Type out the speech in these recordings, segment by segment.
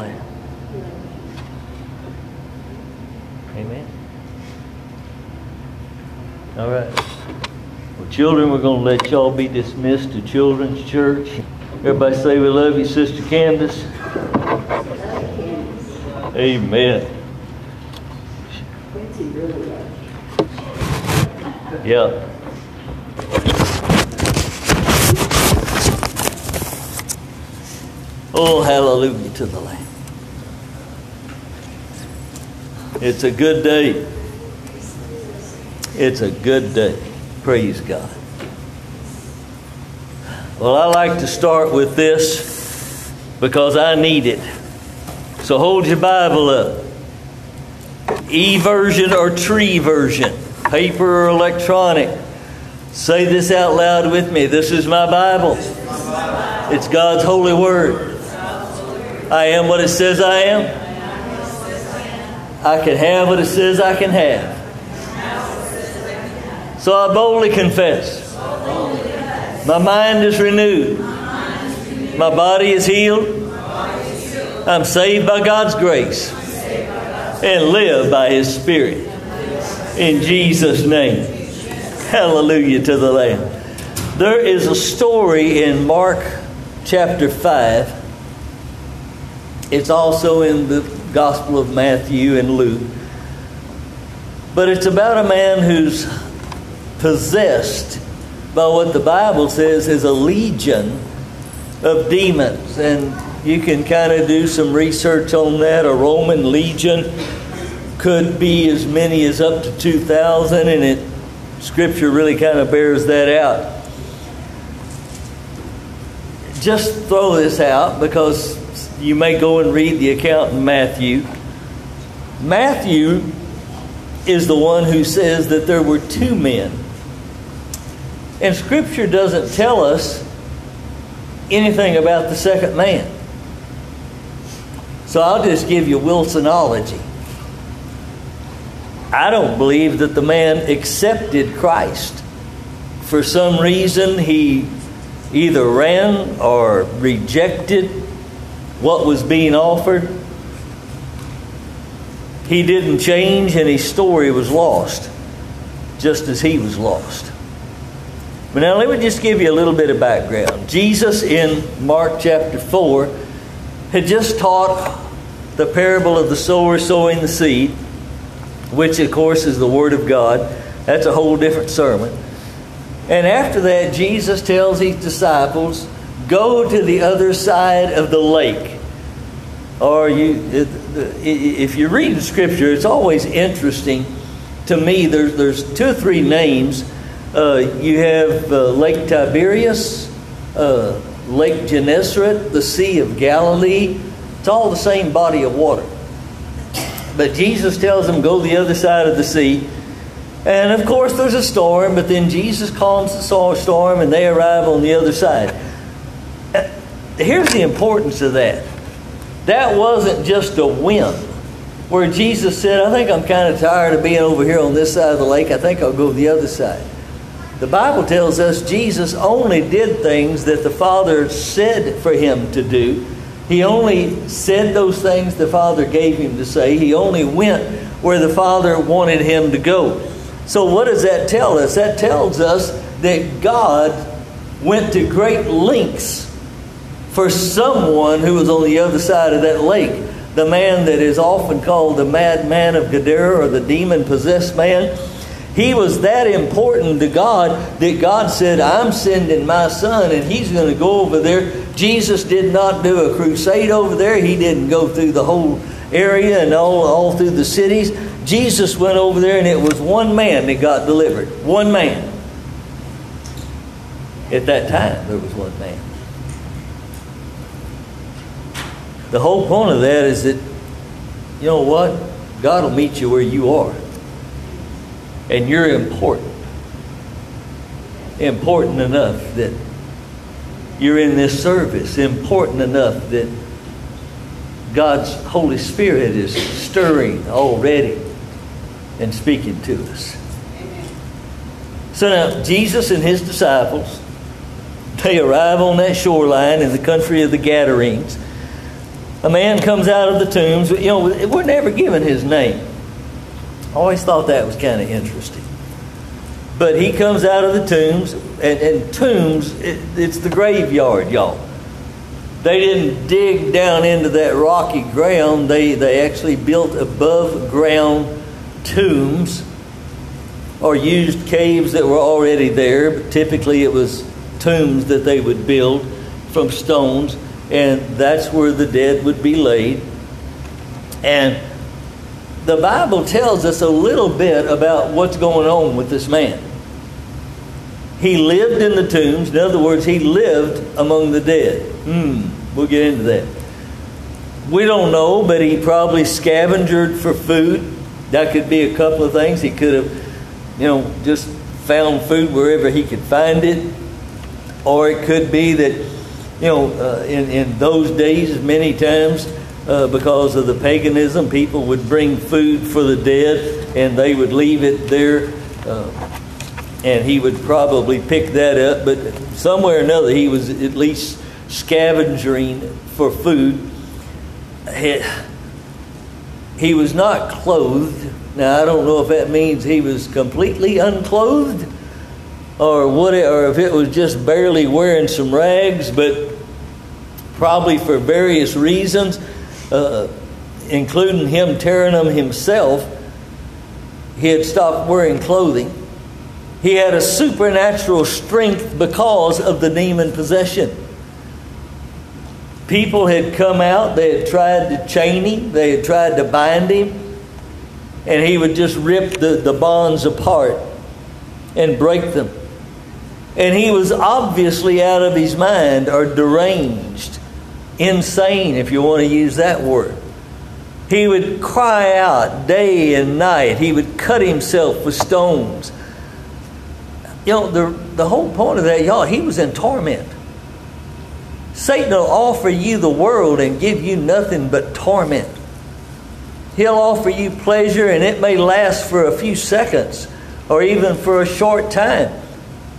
Lamb. Amen. All right. Well, children, we're going to let y'all be dismissed to Children's Church. Everybody say we love you, Sister Candace. Amen. Yeah. Oh, hallelujah to the Lamb. It's a good day. It's a good day. Praise God. Well, I like to start with this because I need it. So hold your Bible up. E version or tree version, paper or electronic. Say this out loud with me. This is my Bible. It's God's holy word. I am what it says I am. I can have what it says I can have. So I boldly confess. My mind is renewed. My body is healed. I'm saved by God's grace and live by His Spirit. In Jesus' name. Hallelujah to the Lamb. There is a story in Mark chapter 5. It's also in the Gospel of Matthew and Luke. But it's about a man who's possessed by what the Bible says is a legion of demons. And you can kind of do some research on that. A Roman legion could be as many as up to 2,000, and it Scripture really kind of bears that out. Just throw this out because you may go and read the account in Matthew. Matthew is the one who says that there were two men. And Scripture doesn't tell us anything about the second man. So I'll just give you Wilsonology. I don't believe that the man accepted Christ. For some reason, he either ran or rejected what was being offered. He didn't change, and his story was lost, just as he was lost. But now let me just give you a little bit of background. Jesus in Mark chapter 4 had just taught the parable of the sower sowing the seed, which of course is the Word of God. That's a whole different sermon. And after that, Jesus tells his disciples, Go to the other side of the lake. Or you, if you read the scripture, it's always interesting to me. There's, there's two or three names. Uh, you have uh, Lake Tiberias, uh, Lake Gennesaret, the Sea of Galilee. It's all the same body of water. But Jesus tells them, go the other side of the sea. And of course, there's a storm, but then Jesus calms the storm and they arrive on the other side. Here's the importance of that that wasn't just a whim where Jesus said, I think I'm kind of tired of being over here on this side of the lake. I think I'll go the other side. The Bible tells us Jesus only did things that the Father said for him to do. He only said those things the Father gave him to say. He only went where the Father wanted him to go. So, what does that tell us? That tells us that God went to great lengths for someone who was on the other side of that lake. The man that is often called the madman of Gadara or the demon possessed man. He was that important to God that God said, I'm sending my son and he's going to go over there. Jesus did not do a crusade over there. He didn't go through the whole area and all, all through the cities. Jesus went over there and it was one man that got delivered. One man. At that time, there was one man. The whole point of that is that, you know what? God will meet you where you are. And you're important. Important enough that you're in this service. Important enough that God's Holy Spirit is stirring already and speaking to us. So now, Jesus and his disciples, they arrive on that shoreline in the country of the Gadarenes. A man comes out of the tombs. You know, we're never given his name. I always thought that was kind of interesting. But he comes out of the tombs, and, and tombs, it, it's the graveyard, y'all. They didn't dig down into that rocky ground, they, they actually built above ground tombs or used caves that were already there, but typically it was tombs that they would build from stones, and that's where the dead would be laid. And the Bible tells us a little bit about what's going on with this man. He lived in the tombs. In other words, he lived among the dead. Hmm, we'll get into that. We don't know, but he probably scavenged for food. That could be a couple of things. He could have, you know, just found food wherever he could find it. Or it could be that, you know, uh, in, in those days, many times, uh, because of the paganism, people would bring food for the dead and they would leave it there. Uh, and he would probably pick that up, but somewhere or another he was at least scavenging for food. He, he was not clothed. Now I don't know if that means he was completely unclothed or what or if it was just barely wearing some rags, but probably for various reasons, uh, including him tearing them himself, he had stopped wearing clothing. He had a supernatural strength because of the demon possession. People had come out, they had tried to chain him, they had tried to bind him, and he would just rip the, the bonds apart and break them. And he was obviously out of his mind or deranged, insane, if you want to use that word. He would cry out day and night. He would cut himself with stones. You know, the, the whole point of that, y'all, he was in torment. Satan will offer you the world and give you nothing but torment. He'll offer you pleasure and it may last for a few seconds or even for a short time.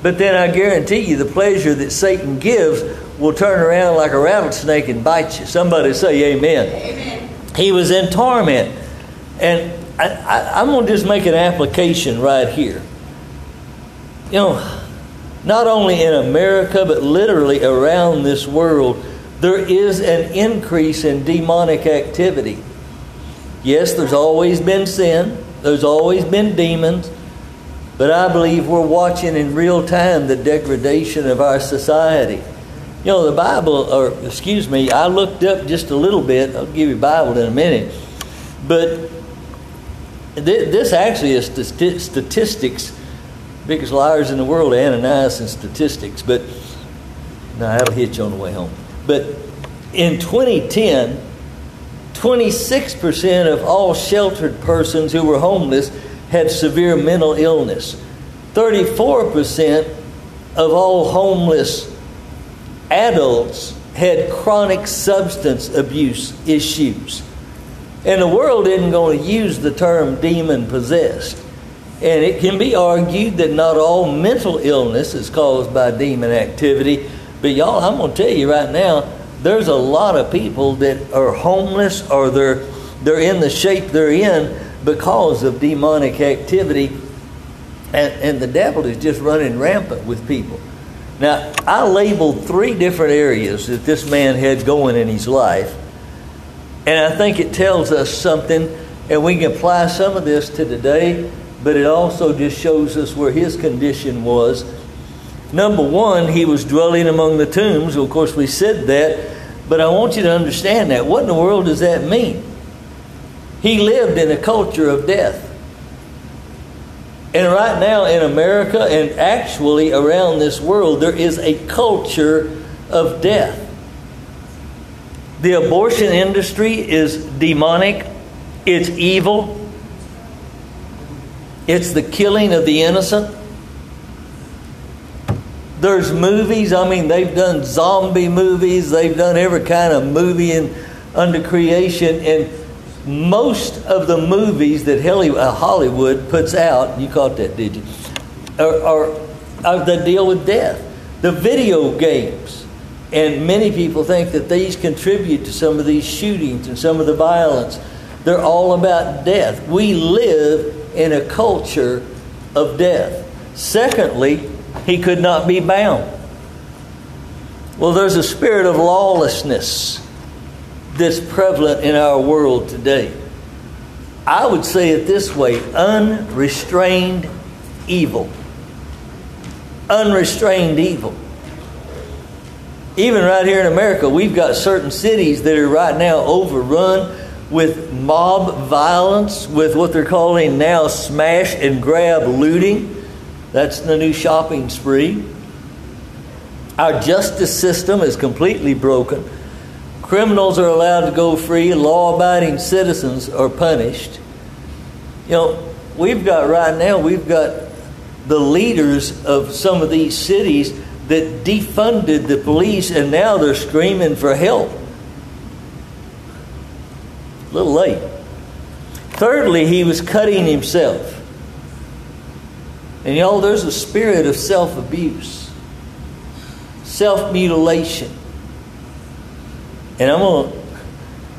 But then I guarantee you the pleasure that Satan gives will turn around like a rattlesnake and bite you. Somebody say amen. amen. He was in torment. And I, am going to just make an application right here you know, not only in America, but literally around this world, there is an increase in demonic activity. Yes, there's always been sin, there's always been demons, but I believe we're watching in real time the degradation of our society. You know, the Bible, or excuse me, I looked up just a little bit. I'll give you Bible in a minute. But this actually is statistics biggest liars in the world, Ananias and statistics. But now that'll hit you on the way home. But in 2010, 26% of all sheltered persons who were homeless had severe mental illness. 34% of all homeless adults had chronic substance abuse issues. And the world isn't going to use the term demon possessed. And it can be argued that not all mental illness is caused by demon activity. But y'all, I'm going to tell you right now, there's a lot of people that are homeless or they're they're in the shape they're in because of demonic activity. And, and the devil is just running rampant with people. Now, I labeled three different areas that this man had going in his life. And I think it tells us something, and we can apply some of this to today but it also just shows us where his condition was. Number one, he was dwelling among the tombs. Of course, we said that, but I want you to understand that. What in the world does that mean? He lived in a culture of death. And right now in America and actually around this world, there is a culture of death. The abortion industry is demonic, it's evil, it's the killing of the innocent. There's movies, I mean, they've done zombie movies, they've done every kind of movie in, under creation, and most of the movies that uh, Hollywood puts out, you caught that, did you? Are, are, are that deal with death. The video games And many people think that these contribute to some of these shootings and some of the violence. They're all about death. We live in a culture of death. Secondly, he could not be bound. Well, there's a spirit of lawlessness that's prevalent in our world today. I would say it this way unrestrained evil. Unrestrained evil. Even right here in America, we've got certain cities that are right now overrun with mob violence, with what they're calling now smash and grab looting. That's the new shopping spree. Our justice system is completely broken. Criminals are allowed to go free, law abiding citizens are punished. You know, we've got right now, we've got the leaders of some of these cities that defunded the police and now they're screaming for help. A little late. Thirdly, he was cutting himself. And y'all, there's a spirit of self abuse, self mutilation. And I'm going to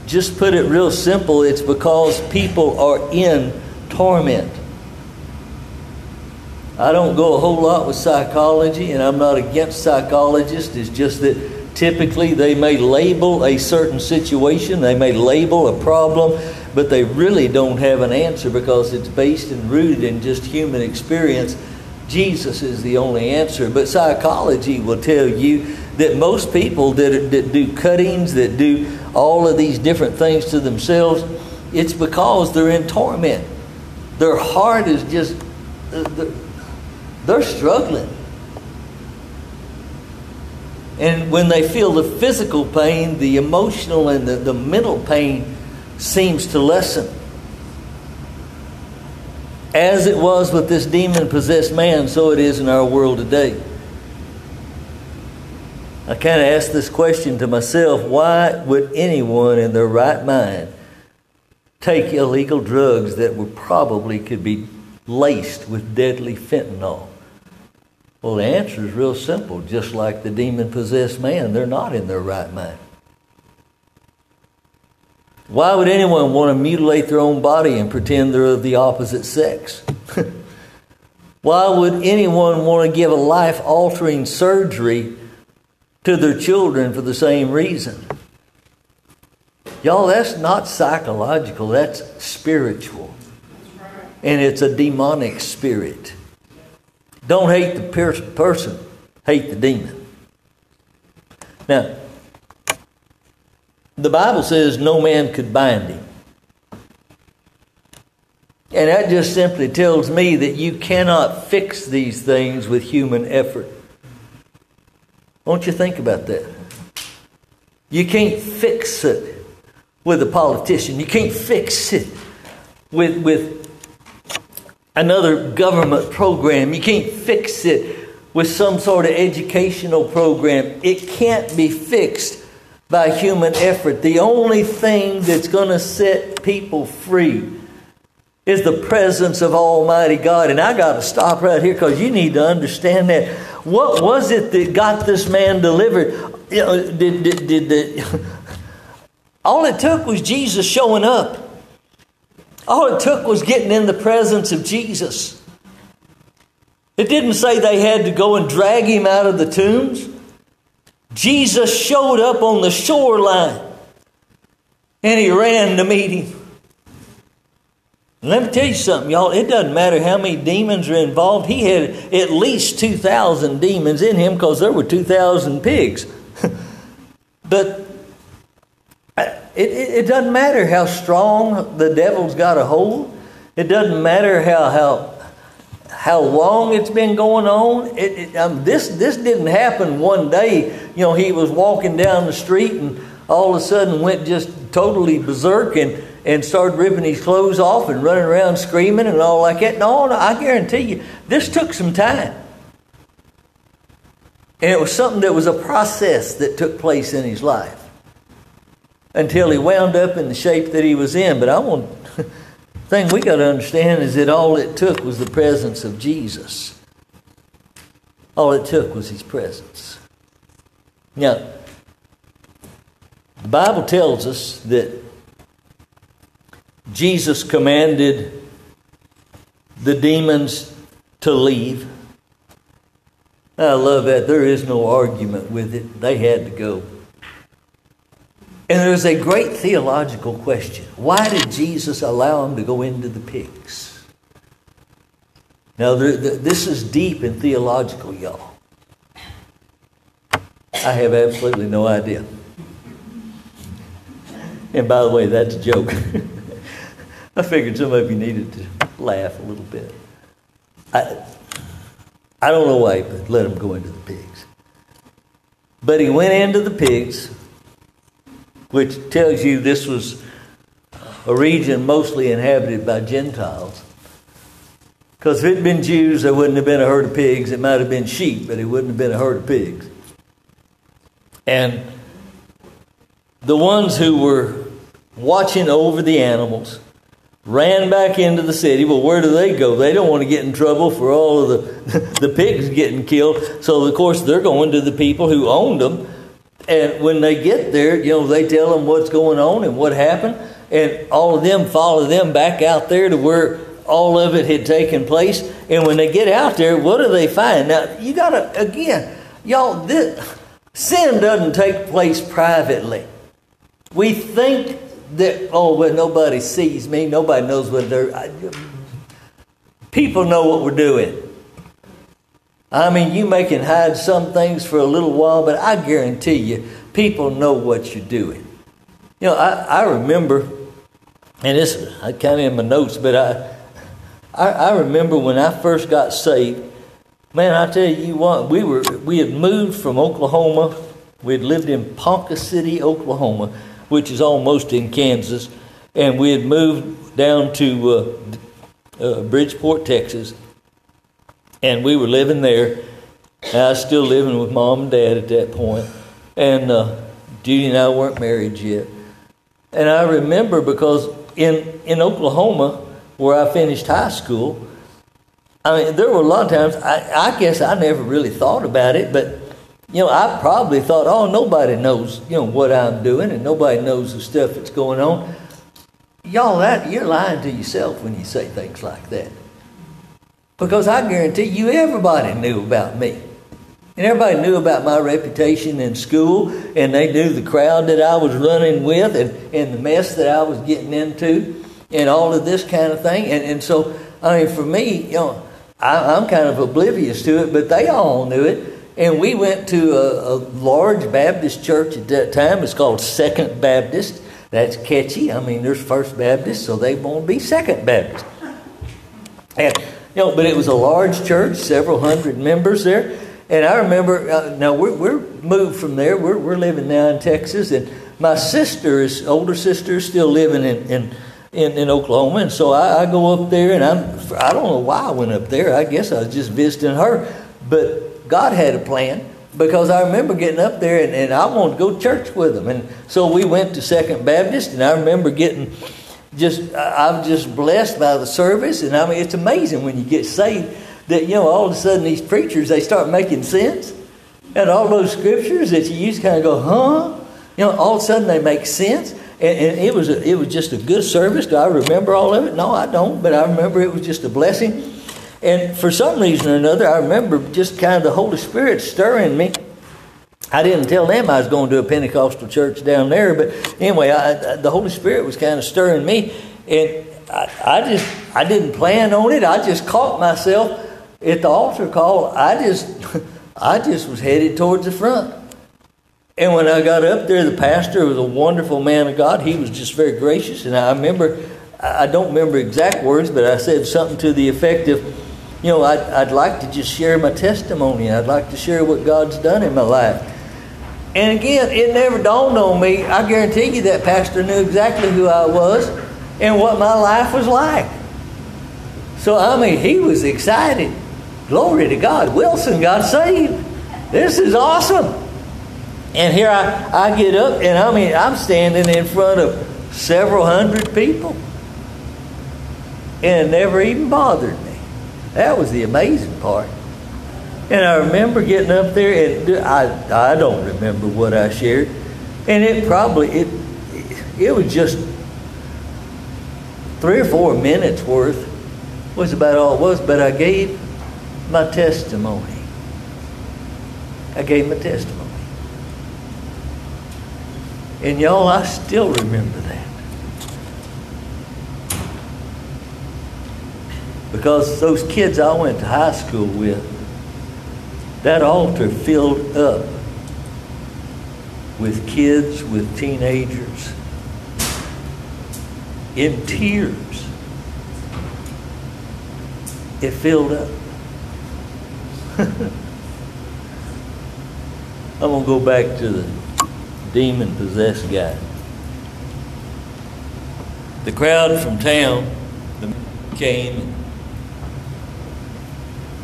just put it real simple it's because people are in torment. I don't go a whole lot with psychology, and I'm not against psychologists. It's just that typically they may label a certain situation, they may label a problem, but they really don't have an answer because it's based and rooted in just human experience. Jesus is the only answer. But psychology will tell you that most people that, that do cuttings, that do all of these different things to themselves, it's because they're in torment. Their heart is just, they're struggling. And when they feel the physical pain, the emotional and the, the mental pain seems to lessen. As it was with this demon possessed man, so it is in our world today. I kind of asked this question to myself why would anyone in their right mind take illegal drugs that would probably could be laced with deadly fentanyl? Well, the answer is real simple. Just like the demon possessed man, they're not in their right mind. Why would anyone want to mutilate their own body and pretend they're of the opposite sex? Why would anyone want to give a life altering surgery to their children for the same reason. Y'all, that's not psychological, that's spiritual. And it's a demonic spirit. Don't hate the per- person, hate the demon. Now, the Bible says no man could bind him. And that just simply tells me that you cannot fix these things with human effort. Won't you think about that? You can't fix it with a politician. You can't fix it with, with another government program. You can't fix it with some sort of educational program. It can't be fixed by human effort. The only thing that's going to set people free is the presence of Almighty God. And I got to stop right here because you need to understand that. What was it that got this man delivered? Did, did, did, did all it took was Jesus showing up. All it took was getting in the presence of Jesus. It didn't say they had to go and drag him out of the tombs. Jesus showed up on the shoreline and he ran to meet him. Let me tell you something, y'all. It doesn't matter how many demons are involved. He had at least 2,000 demons in him because there were 2,000 pigs. but uh, it, it, it, doesn't matter how strong the devil's got a hold. It doesn't matter how, how, how long it's been going on. It, it, um, this, this didn't happen one day. You know, he was walking down the street and all of a sudden went just totally berserk and and started ripping his clothes off and running around screaming and all like that. No, no, I guarantee you, this took some time. And it was something that was a process that took place in his life until he wound up in the shape that he was in. But I want thing we got to understand is that all it took was the presence of Jesus. All it took was his presence. Now, The Bible tells us that Jesus commanded the demons to leave. I love that. There is no argument with it. They had to go. And there's a great theological question. Why did Jesus allow them to go into the pigs? Now, this is deep and theological, y'all. I have absolutely no idea. And by the way, that's a joke. I figured some of you needed to laugh a little bit. I, I don't know why, but let him go into the pigs. But he went into the pigs, which tells you this was a region mostly inhabited by Gentiles. Because if it had been Jews, there wouldn't have been a herd of pigs. It might have been sheep, but it wouldn't have been a herd of pigs. And the ones who were watching over the animals ran back into the city. Well, where do they go? They don't want to get in trouble for all of the, the pigs getting killed. So, of course, they're going to the people who owned them. And when they get there, you know, they tell them what's going on and what happened. And all of them follow them back out there to where all of it had taken place. And when they get out there, what do they find? Now, you got to, again, y'all, this, sin doesn't take place privately. We think that, oh, well, nobody sees me, nobody knows what they're. I, people know what we're doing. I mean, you may can hide some things for a little while, but I guarantee you, people know what you're doing. You know, I, I remember, and this I kind of in my notes, but I, I, I remember when I first got saved. Man, I tell you what, we were we had moved from Oklahoma. We had lived in Ponca City, Oklahoma which is almost in Kansas, and we had moved down to uh, uh, Bridgeport, Texas, and we were living there. I was still living with mom and dad at that point, and uh, Judy and I weren't married yet. And I remember because in in Oklahoma, where I finished high school, I mean, there were a lot of times. I, I guess I never really thought about it, but you know, I probably thought, oh, nobody knows, you know, what I'm doing, and nobody knows the stuff that's going on. Y'all, that you're lying to yourself when you say things like that. Because I guarantee you, everybody knew about me. And everybody knew about my reputation in school, and they knew the crowd that I was running with, and, and the mess that I was getting into, and all of this kind of thing. And, and so, I mean, for me, you know, I, I'm kind of oblivious to it, but they all knew it. And we went to a, a, large Baptist church at that time. It's called Second Baptist. That's catchy. I mean, there's First Baptist, so they won't be Second Baptist. And you know, but it was a large church, several hundred members there. And I remember, uh, now we're, we're moved from there. We're, we're living now in Texas, and my sister is older sister is still living in, in in, in Oklahoma, and so I, I, go up there, and I'm I don't know why I went up there. I guess I was just visiting her, but God had a plan because I remember getting up there and, and I wanted to go to church with them. And so we went to Second Baptist, and I remember getting just, I'm just blessed by the service. And I mean, it's amazing when you get saved that, you know, all of a sudden these preachers, they start making sense. And all those scriptures that you used to kind of go, huh? You know, all of a sudden they make sense. And, and it, was a, it was just a good service. Do I remember all of it? No, I don't. But I remember it was just a blessing. And for some reason or another, I remember just kind of the Holy Spirit stirring me. I didn't tell them I was going to a Pentecostal church down there, but anyway, I, the Holy Spirit was kind of stirring me, and I, I just I didn't plan on it. I just caught myself at the altar call. I just I just was headed towards the front. And when I got up there, the pastor was a wonderful man of God. He was just very gracious, and I remember I don't remember exact words, but I said something to the effect of you know, I'd, I'd like to just share my testimony. I'd like to share what God's done in my life. And again, it never dawned on me. I guarantee you that pastor knew exactly who I was and what my life was like. So, I mean, he was excited. Glory to God. Wilson got saved. This is awesome. And here I, I get up, and I mean, I'm standing in front of several hundred people. And it never even bothered me. That was the amazing part. And I remember getting up there, and I, I don't remember what I shared, And it probably it it was just three or four minutes worth was about all it was, but I gave my testimony. I gave my testimony. And y'all, I still remember that. Because those kids I went to high school with, that altar filled up with kids, with teenagers, in tears. It filled up. I'm going to go back to the demon possessed guy. The crowd from town came.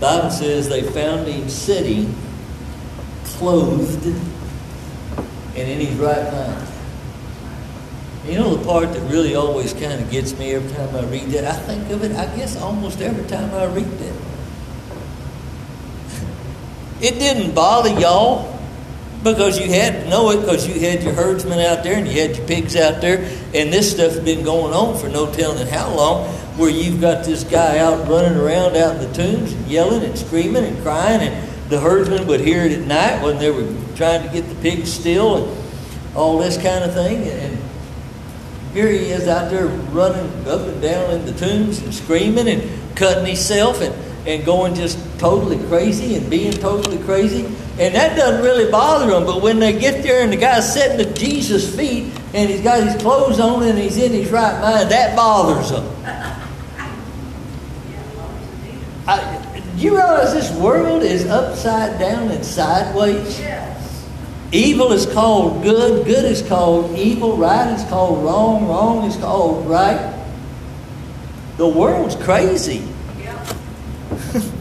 Bible says they found him sitting, clothed, and in his right mind. You know the part that really always kind of gets me every time I read that? I think of it, I guess, almost every time I read that. It didn't bother y'all because you had to know it because you had your herdsmen out there and you had your pigs out there and this stuff's been going on for no telling how long where you've got this guy out running around out in the tombs and yelling and screaming and crying and the herdsmen would hear it at night when they were trying to get the pigs still and all this kind of thing and here he is out there running up and down in the tombs and screaming and cutting himself and and going just totally crazy and being totally crazy. And that doesn't really bother them. But when they get there and the guy's sitting at Jesus' feet and he's got his clothes on and he's in his right mind, that bothers them. I, you realize this world is upside down and sideways? Yes. Evil is called good, good is called evil, right is called wrong, wrong is called right. The world's crazy.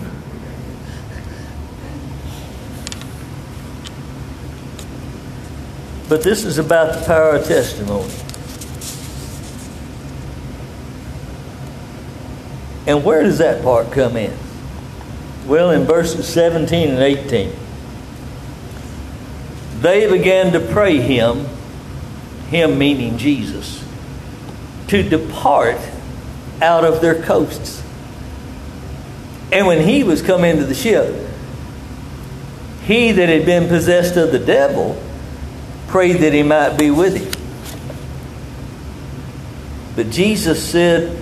But this is about the power of testimony. And where does that part come in? Well, in verses 17 and 18. They began to pray him, him meaning Jesus, to depart out of their coasts. And when he was come into the ship, he that had been possessed of the devil prayed that he might be with him. But Jesus said,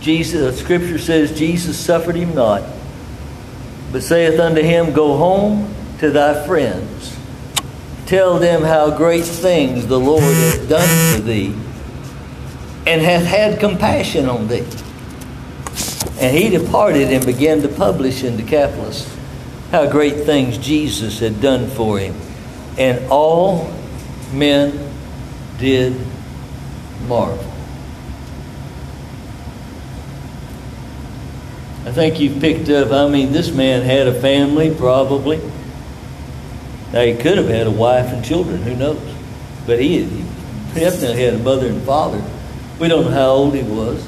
Jesus, Scripture says, Jesus suffered him not, but saith unto him, Go home to thy friends. Tell them how great things the Lord hath done for thee, and hath had compassion on thee. And he departed and began to publish in Decapolis how great things Jesus had done for him. And all men did marvel. I think you've picked up, I mean, this man had a family, probably. Now, he could have had a wife and children, who knows? But he, he definitely had a mother and father. We don't know how old he was.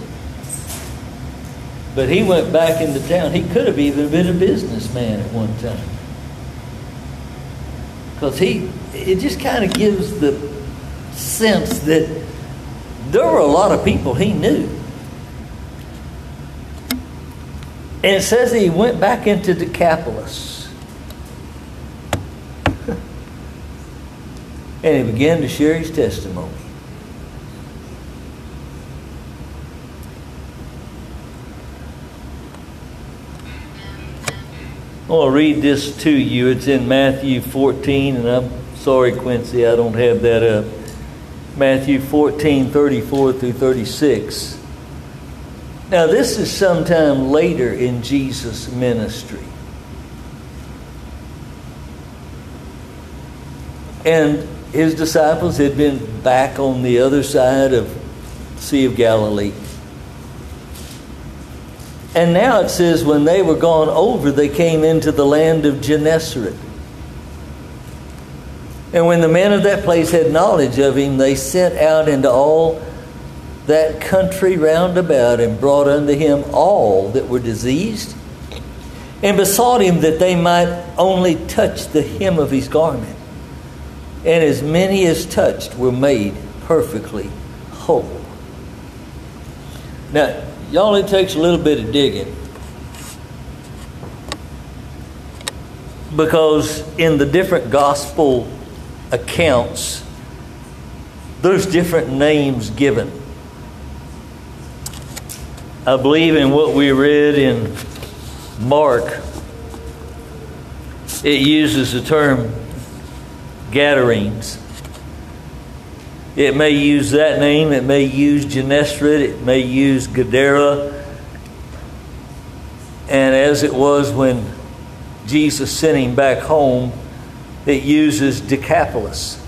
But he went back into town. He could have even been a businessman at one time. Because he, it just kind of gives the sense that there were a lot of people he knew. And it says that he went back into Decapolis. and he began to share his testimony. I want to read this to you. It's in Matthew 14, and I'm sorry, Quincy, I don't have that up. Matthew 14, 34 through 36. Now, this is sometime later in Jesus' ministry. And his disciples had been back on the other side of Sea of Galilee. And now it says, when they were gone over, they came into the land of Gennesaret. And when the men of that place had knowledge of him, they sent out into all that country round about and brought unto him all that were diseased and besought him that they might only touch the hem of his garment. and as many as touched were made perfectly whole. Now, y'all, it takes a little bit of digging. Because in the different gospel accounts, there's different names given. I believe in what we read in Mark, it uses the term Gadarenes. It may use that name, it may use Gennesaret, it may use Gadara. And as it was when Jesus sent him back home, it uses Decapolis.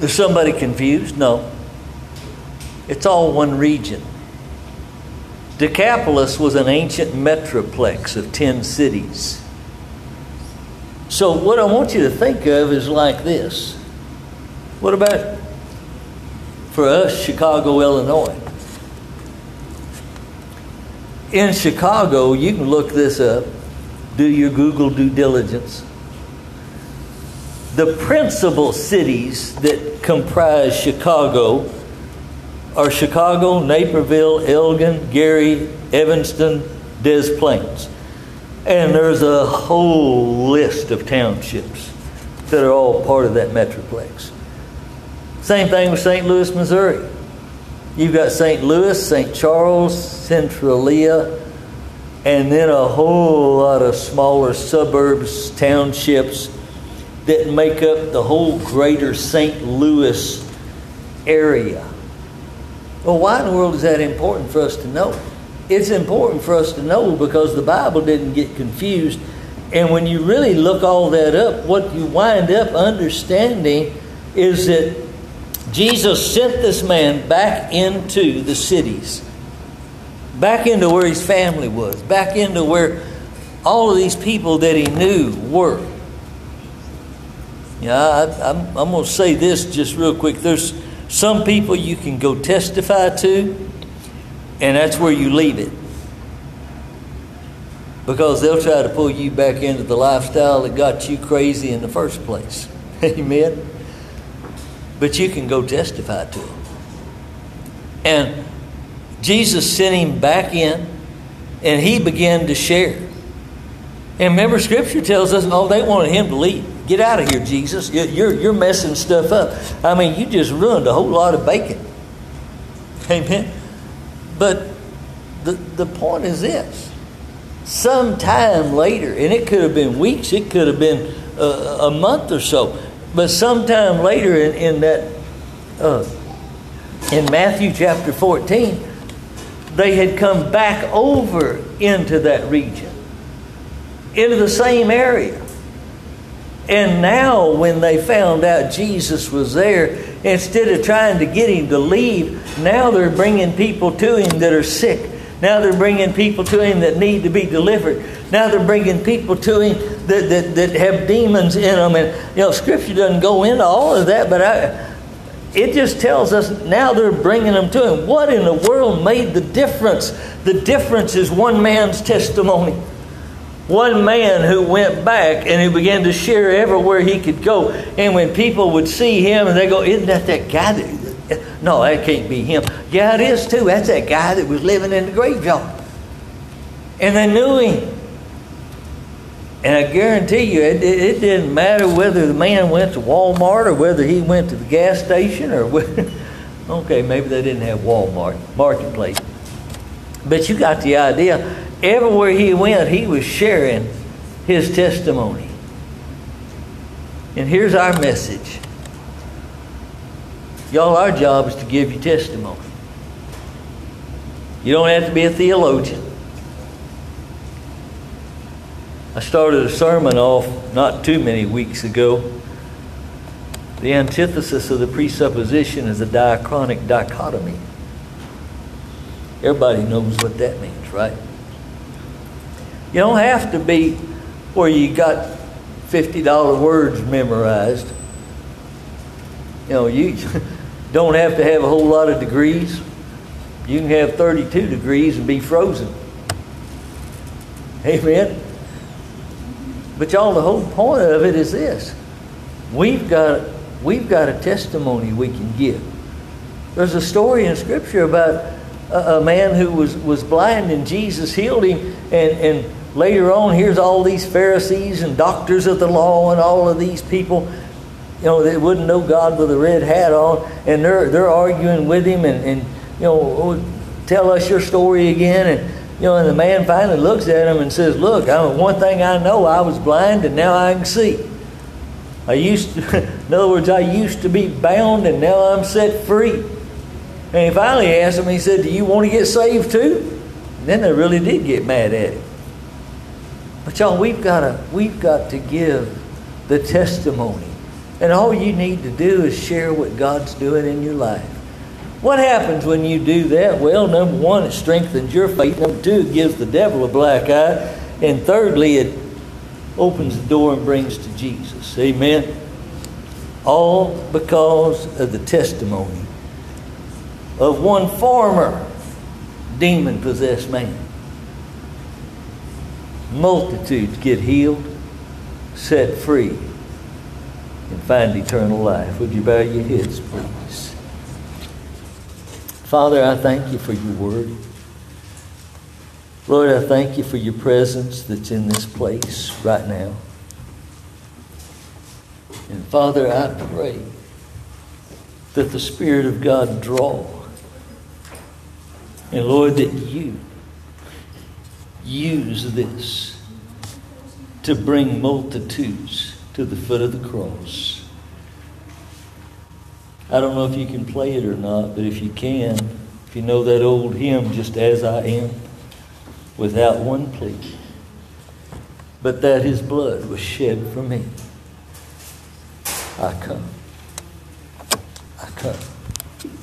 Is somebody confused? No. It's all one region. Decapolis was an ancient metroplex of 10 cities. So, what I want you to think of is like this. What about for us, Chicago, Illinois? In Chicago, you can look this up, do your Google due diligence. The principal cities that comprise Chicago are Chicago, Naperville, Elgin, Gary, Evanston, Des Plaines. And there's a whole list of townships that are all part of that metroplex. Same thing with St. Louis, Missouri. You've got St. Louis, St. Charles, Centralia, and then a whole lot of smaller suburbs, townships that make up the whole greater St. Louis area. Well, why in the world is that important for us to know? It's important for us to know because the Bible didn't get confused. And when you really look all that up, what you wind up understanding is that Jesus sent this man back into the cities, back into where his family was, back into where all of these people that he knew were. Yeah, I, I'm, I'm going to say this just real quick. There's some people you can go testify to, and that's where you leave it. Because they'll try to pull you back into the lifestyle that got you crazy in the first place. Amen? But you can go testify to it. And Jesus sent him back in, and he began to share. And remember, Scripture tells us, oh, they wanted him to leave. Get out of here, Jesus. You're, you're messing stuff up. I mean, you just ruined a whole lot of bacon. Amen. But the, the point is this sometime later, and it could have been weeks, it could have been a, a month or so, but sometime later in, in that, uh, in Matthew chapter 14, they had come back over into that region, into the same area. And now, when they found out Jesus was there, instead of trying to get him to leave, now they're bringing people to him that are sick. Now they're bringing people to him that need to be delivered. Now they're bringing people to him that, that, that have demons in them. And, you know, Scripture doesn't go into all of that, but I, it just tells us now they're bringing them to him. What in the world made the difference? The difference is one man's testimony one man who went back and who began to share everywhere he could go. And when people would see him and they go, Isn't that that guy that. No, that can't be him. Yeah, it is too. That's that guy that was living in the graveyard. And they knew him. And I guarantee you, it, it, didn't matter whether the man went to Walmart or whether he went to the gas station or whether, okay, maybe they didn't have Walmart, marketplace. But you got the idea everywhere he went, he was sharing his testimony. And here's our message. Y'all, our job is to give you testimony. You don't have to be a theologian. I started a sermon off not too many weeks ago. The antithesis of the presupposition is a diachronic dichotomy. Everybody knows what that means, right? You don't have to be where you got $50 words memorized. You know, you don't have to have a whole lot of degrees. You can have 32 degrees and be frozen. Amen. But y'all, the whole point of it is this. We've got, we've got a testimony we can give. There's a story in Scripture about a, a man who was, was blind and Jesus healed him. And, and later on, here's all these Pharisees and doctors of the law and all of these people, you know, they wouldn't know God with a red hat on. And they're, they're arguing with him and, and, you know, oh, tell us your story again. And, you know, and the man finally looks at him and says, Look, I, one thing I know, I was blind and now I can see. I used to, in other words, I used to be bound and now I'm set free. And he finally asked him, he said, Do you want to get saved too? And then they really did get mad at him. But y'all, we've got to, we've got to give the testimony. And all you need to do is share what God's doing in your life. What happens when you do that? Well, number one, it strengthens your faith. Number two, it gives the devil a black eye. And thirdly, it opens the door and brings to Jesus. Amen. All because of the testimony of one former demon possessed man. Multitudes get healed, set free, and find eternal life. Would you bow your heads, please? Father, I thank you for your word. Lord, I thank you for your presence that's in this place right now. And Father, I pray that the Spirit of God draw. And Lord, that you use this to bring multitudes to the foot of the cross. I don't know if you can play it or not, but if you can, if you know that old hymn, Just As I Am, without one plea, but that his blood was shed for me, I come. I come.